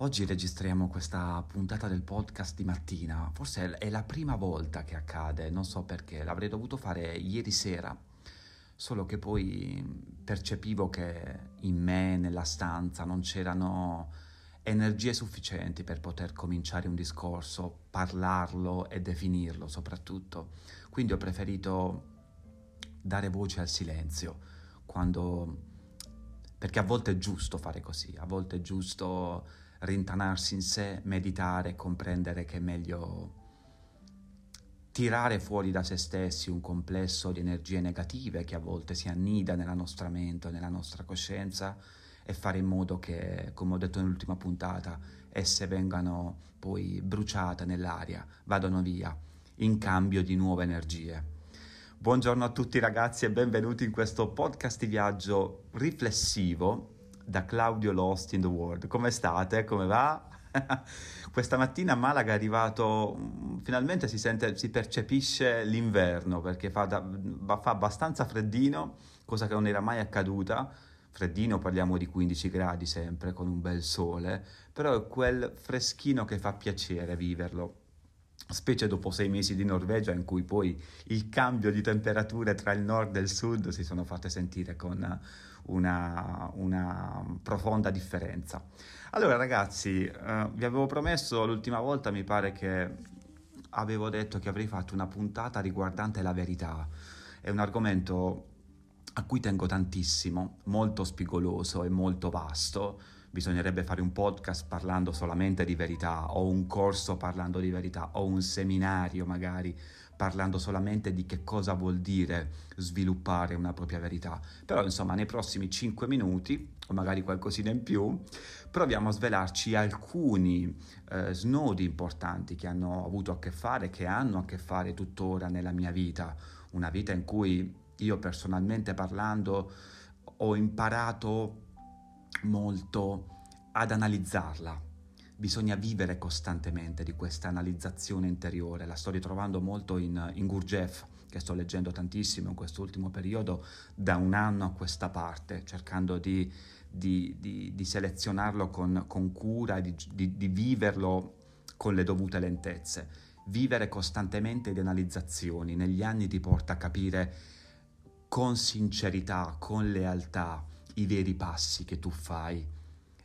Oggi registriamo questa puntata del podcast di mattina, forse è la prima volta che accade, non so perché, l'avrei dovuto fare ieri sera, solo che poi percepivo che in me, nella stanza, non c'erano energie sufficienti per poter cominciare un discorso, parlarlo e definirlo soprattutto. Quindi ho preferito dare voce al silenzio, quando... perché a volte è giusto fare così, a volte è giusto rintanarsi in sé, meditare, comprendere che è meglio tirare fuori da se stessi un complesso di energie negative che a volte si annida nella nostra mente, nella nostra coscienza e fare in modo che, come ho detto nell'ultima puntata, esse vengano poi bruciate nell'aria, vadano via, in cambio di nuove energie. Buongiorno a tutti ragazzi e benvenuti in questo podcast di viaggio riflessivo da Claudio Lost in the World. Come state? Come va? Questa mattina a Malaga è arrivato, mm, finalmente si, sente, si percepisce l'inverno perché fa, da, fa abbastanza freddino, cosa che non era mai accaduta. Freddino parliamo di 15 gradi sempre con un bel sole, però è quel freschino che fa piacere viverlo specie dopo sei mesi di Norvegia in cui poi il cambio di temperature tra il nord e il sud si sono fatte sentire con una, una profonda differenza. Allora ragazzi, eh, vi avevo promesso l'ultima volta, mi pare che avevo detto che avrei fatto una puntata riguardante la verità. È un argomento a cui tengo tantissimo, molto spigoloso e molto vasto bisognerebbe fare un podcast parlando solamente di verità o un corso parlando di verità o un seminario magari parlando solamente di che cosa vuol dire sviluppare una propria verità. Però insomma nei prossimi 5 minuti o magari qualcosina in più proviamo a svelarci alcuni eh, snodi importanti che hanno avuto a che fare, che hanno a che fare tuttora nella mia vita, una vita in cui io personalmente parlando ho imparato molto ad analizzarla. Bisogna vivere costantemente di questa analizzazione interiore. La sto ritrovando molto in, in Gurdjieff, che sto leggendo tantissimo in quest'ultimo periodo, da un anno a questa parte, cercando di, di, di, di selezionarlo con, con cura di viverlo con le dovute lentezze. Vivere costantemente di analizzazioni negli anni ti porta a capire con sincerità, con lealtà, i veri passi che tu fai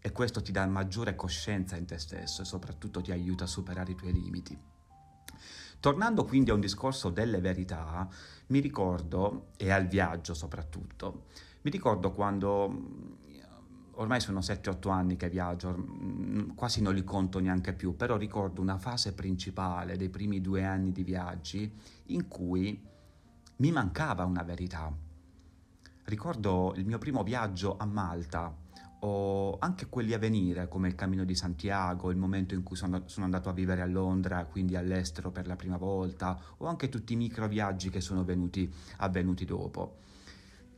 e questo ti dà maggiore coscienza in te stesso e soprattutto ti aiuta a superare i tuoi limiti. Tornando quindi a un discorso delle verità, mi ricordo, e al viaggio soprattutto, mi ricordo quando mm, ormai sono 7-8 anni che viaggio, mm, quasi non li conto neanche più, però ricordo una fase principale dei primi due anni di viaggi in cui mi mancava una verità. Ricordo il mio primo viaggio a Malta, o anche quelli a venire, come il Cammino di Santiago, il momento in cui sono, andato a vivere a Londra, quindi all'estero per la prima volta, o anche tutti i micro viaggi che sono venuti, avvenuti dopo.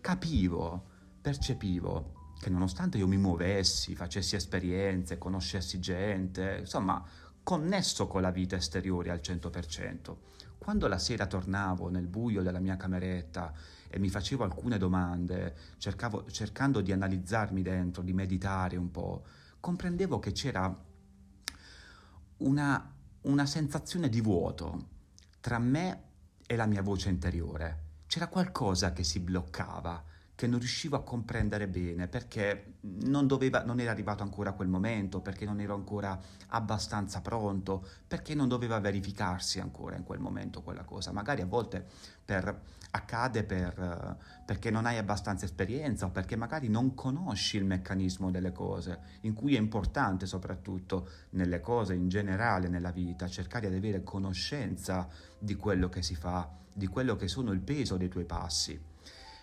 Capivo, percepivo che nonostante io mi muovessi, facessi esperienze, conoscessi gente, insomma, connesso con la vita esteriore al 100%. Quando la sera tornavo nel buio della mia cameretta e mi facevo alcune domande, cercavo, cercando di analizzarmi dentro, di meditare un po', comprendevo che c'era una, una sensazione di vuoto tra me e la mia voce interiore. C'era qualcosa che si bloccava, che non riuscivo a comprendere bene perché non, doveva, non era arrivato ancora quel momento, perché non ero ancora abbastanza pronto, perché non doveva verificarsi ancora in quel momento quella cosa. Magari a volte per, accade per, perché non hai abbastanza esperienza o perché magari non conosci il meccanismo delle cose, in cui è importante soprattutto nelle cose in generale nella vita cercare di avere conoscenza di quello che si fa, di quello che sono il peso dei tuoi passi.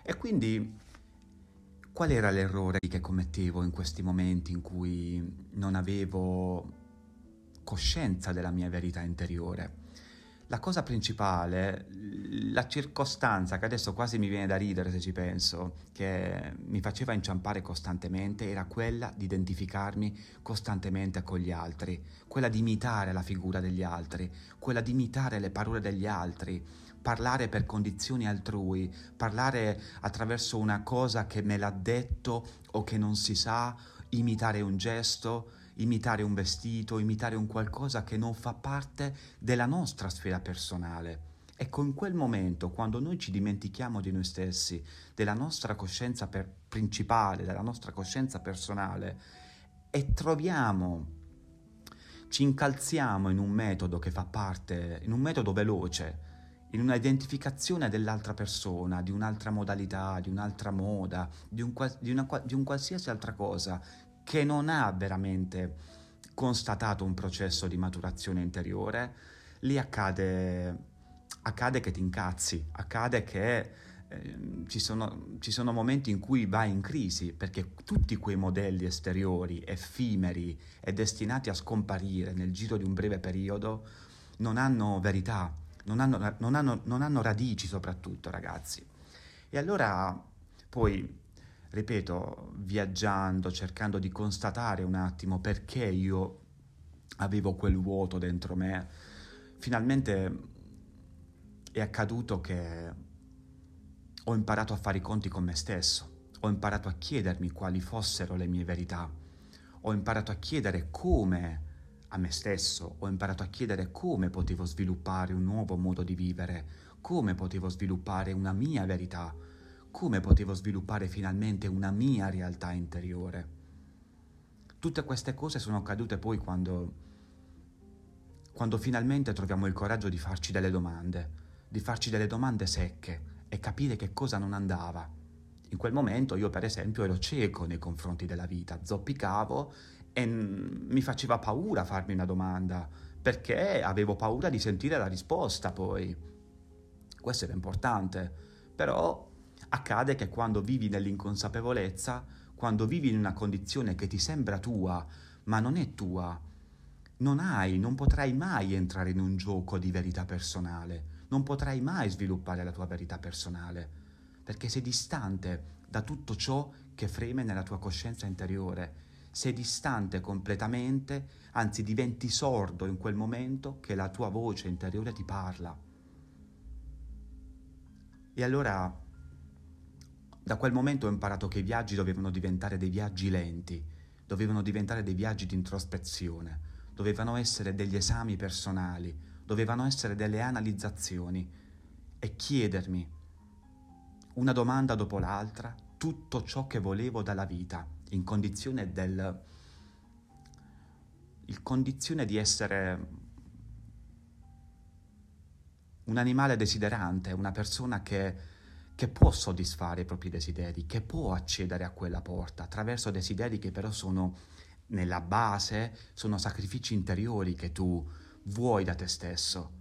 E quindi Qual era l'errore che commettevo in questi momenti in cui non avevo coscienza della mia verità interiore? La cosa principale, la circostanza che adesso quasi mi viene da ridere se ci penso, che mi faceva inciampare costantemente, era quella di identificarmi costantemente con gli altri, quella di imitare la figura degli altri, quella di imitare le parole degli altri, parlare per condizioni altrui, parlare attraverso una cosa che me l'ha detto o che non si sa, imitare un gesto, imitare un vestito, imitare un qualcosa che non fa parte della nostra sfera personale. Ecco, in quel momento, quando noi ci dimentichiamo di noi stessi, della nostra coscienza per, principale, della nostra coscienza personale, e troviamo, ci incalziamo in un metodo che fa parte, in un metodo veloce, in una identificazione dell'altra persona, di un'altra modalità, di un'altra moda, di un, di una, di un qualsiasi altra cosa che non ha veramente constatato un processo di maturazione interiore, lì accade, accade che ti incazzi, accade che eh, ci, sono, ci sono momenti in cui vai in crisi perché tutti quei modelli esteriori, effimeri e destinati a scomparire nel giro di un breve periodo non hanno verità, non hanno, non hanno, non hanno radici soprattutto, ragazzi. E allora poi ripeto, viaggiando, cercando di constatare un attimo perché io avevo quel vuoto dentro me, finalmente è accaduto che ho imparato a fare i conti con me stesso, ho imparato a chiedermi quali fossero le mie verità, ho imparato a chiedere come a me stesso, ho imparato a chiedere come potevo sviluppare un nuovo modo di vivere, come potevo sviluppare una mia verità, come potevo sviluppare finalmente una mia realtà interiore. Tutte queste cose sono accadute poi quando, quando finalmente troviamo il coraggio di farci delle domande, di farci delle domande secche e capire che cosa non andava. In quel momento io per esempio ero cieco nei confronti della vita, zoppicavo e mi faceva paura farmi una domanda, perché avevo paura di sentire la risposta poi. Questo era importante, però Accade che quando vivi nell'inconsapevolezza, quando vivi in una condizione che ti sembra tua, ma non è tua, non hai, non potrai mai entrare in un gioco di verità personale, non potrai mai sviluppare la tua verità personale, perché sei distante da tutto ciò che freme nella tua coscienza interiore, sei distante completamente, anzi diventi sordo in quel momento che la tua voce interiore ti parla. E allora da quel momento ho imparato che i viaggi dovevano diventare dei viaggi lenti, dovevano diventare dei viaggi di introspezione, dovevano essere degli esami personali, dovevano essere delle analizzazioni e chiedermi una domanda dopo l'altra tutto ciò che volevo dalla vita, in condizione del in condizione di essere un animale desiderante, una persona che che può soddisfare i propri desideri, che può accedere a quella porta attraverso desideri che però sono nella base, sono sacrifici interiori che tu vuoi da te stesso,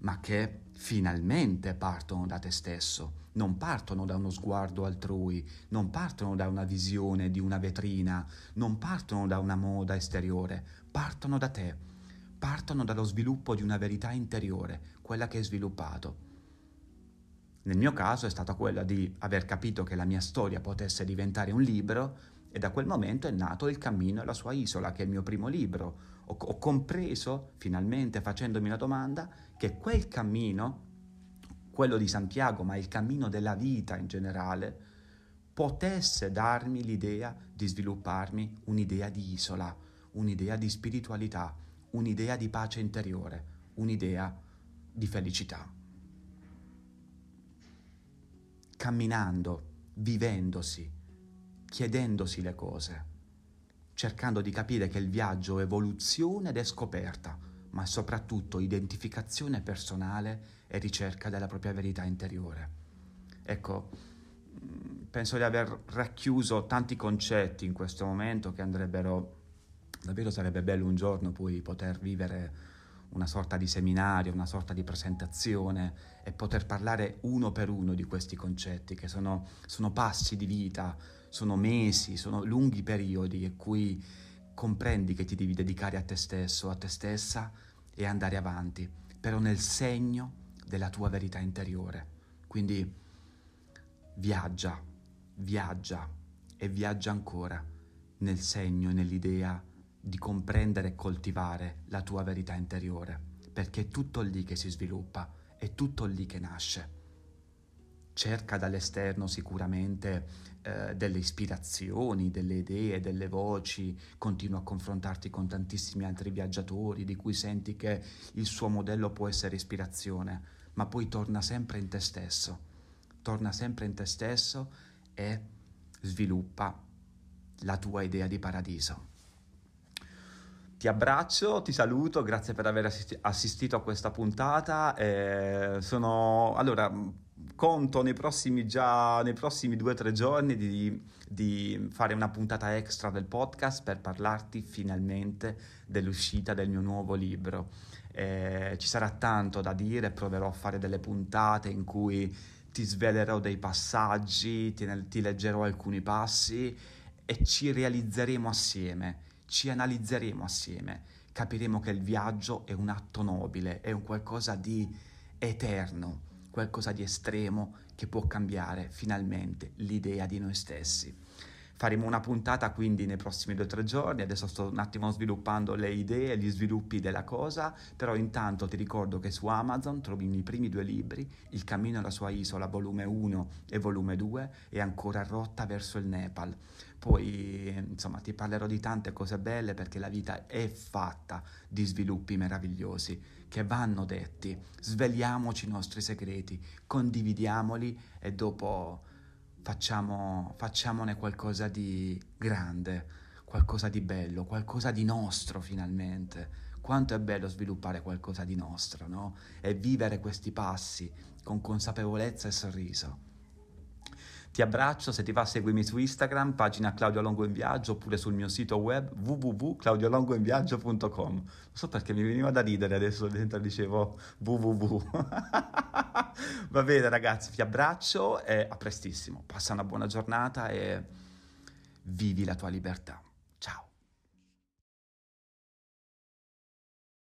ma che finalmente partono da te stesso, non partono da uno sguardo altrui, non partono da una visione di una vetrina, non partono da una moda esteriore, partono da te, partono dallo sviluppo di una verità interiore, quella che hai sviluppato. Nel mio caso è stata quella di aver capito che la mia storia potesse diventare un libro e da quel momento è nato Il cammino e la sua isola, che è il mio primo libro. Ho, ho compreso, finalmente facendomi la domanda, che quel cammino, quello di Santiago, ma il cammino della vita in generale, potesse darmi l'idea di svilupparmi un'idea di isola, un'idea di spiritualità, un'idea di pace interiore, un'idea di felicità camminando, vivendosi, chiedendosi le cose, cercando di capire che il viaggio è evoluzione ed è scoperta, ma soprattutto identificazione personale e ricerca della propria verità interiore. Ecco, penso di aver racchiuso tanti concetti in questo momento che andrebbero, davvero sarebbe bello un giorno poi poter vivere una sorta di seminario, una sorta di presentazione e poter parlare uno per uno di questi concetti che sono, sono passi di vita, sono mesi, sono lunghi periodi in cui comprendi che ti devi dedicare a te stesso, a te stessa e andare avanti, però nel segno della tua verità interiore. Quindi viaggia, viaggia e viaggia ancora nel segno e nell'idea di comprendere e coltivare la tua verità interiore, perché è tutto lì che si sviluppa, è tutto lì che nasce. Cerca dall'esterno sicuramente eh, delle ispirazioni, delle idee, delle voci, continua a confrontarti con tantissimi altri viaggiatori di cui senti che il suo modello può essere ispirazione, ma poi torna sempre in te stesso, torna sempre in te stesso e sviluppa la tua idea di paradiso. Ti abbraccio, ti saluto, grazie per aver assistito a questa puntata. Eh, sono allora conto nei prossimi, già, nei prossimi due o tre giorni di, di, fare una puntata extra del podcast per parlarti finalmente dell'uscita del mio nuovo libro. Eh, ci sarà tanto da dire, proverò a fare delle puntate in cui ti svelerò dei passaggi, ti, ti leggerò alcuni passi e ci realizzeremo assieme, ci analizzeremo assieme, capiremo che il viaggio è un atto nobile, è un qualcosa di eterno, qualcosa di estremo che può cambiare finalmente l'idea di noi stessi. Faremo una puntata quindi nei prossimi due o tre giorni, adesso sto un attimo sviluppando le idee, gli sviluppi della cosa, però intanto ti ricordo che su Amazon trovi i miei primi due libri, Il cammino alla sua isola, volume 1 e volume 2, e ancora rotta verso il Nepal. Poi insomma ti parlerò di tante cose belle perché la vita è fatta di sviluppi meravigliosi che vanno detti. Svegliamoci i nostri segreti, condividiamoli e dopo facciamo, facciamone qualcosa di grande, qualcosa di bello, qualcosa di nostro finalmente. Quanto è bello sviluppare qualcosa di nostro, no? E vivere questi passi con consapevolezza e sorriso. Ti abbraccio, se ti va seguimi su Instagram, pagina Claudio Longo in Viaggio, oppure sul mio sito web www.claudiolongoinviaggio.com. Non so perché mi veniva da ridere adesso dentro dicevo www. Va bene ragazzi, ti abbraccio e a prestissimo. Passa una buona giornata e vivi la tua libertà.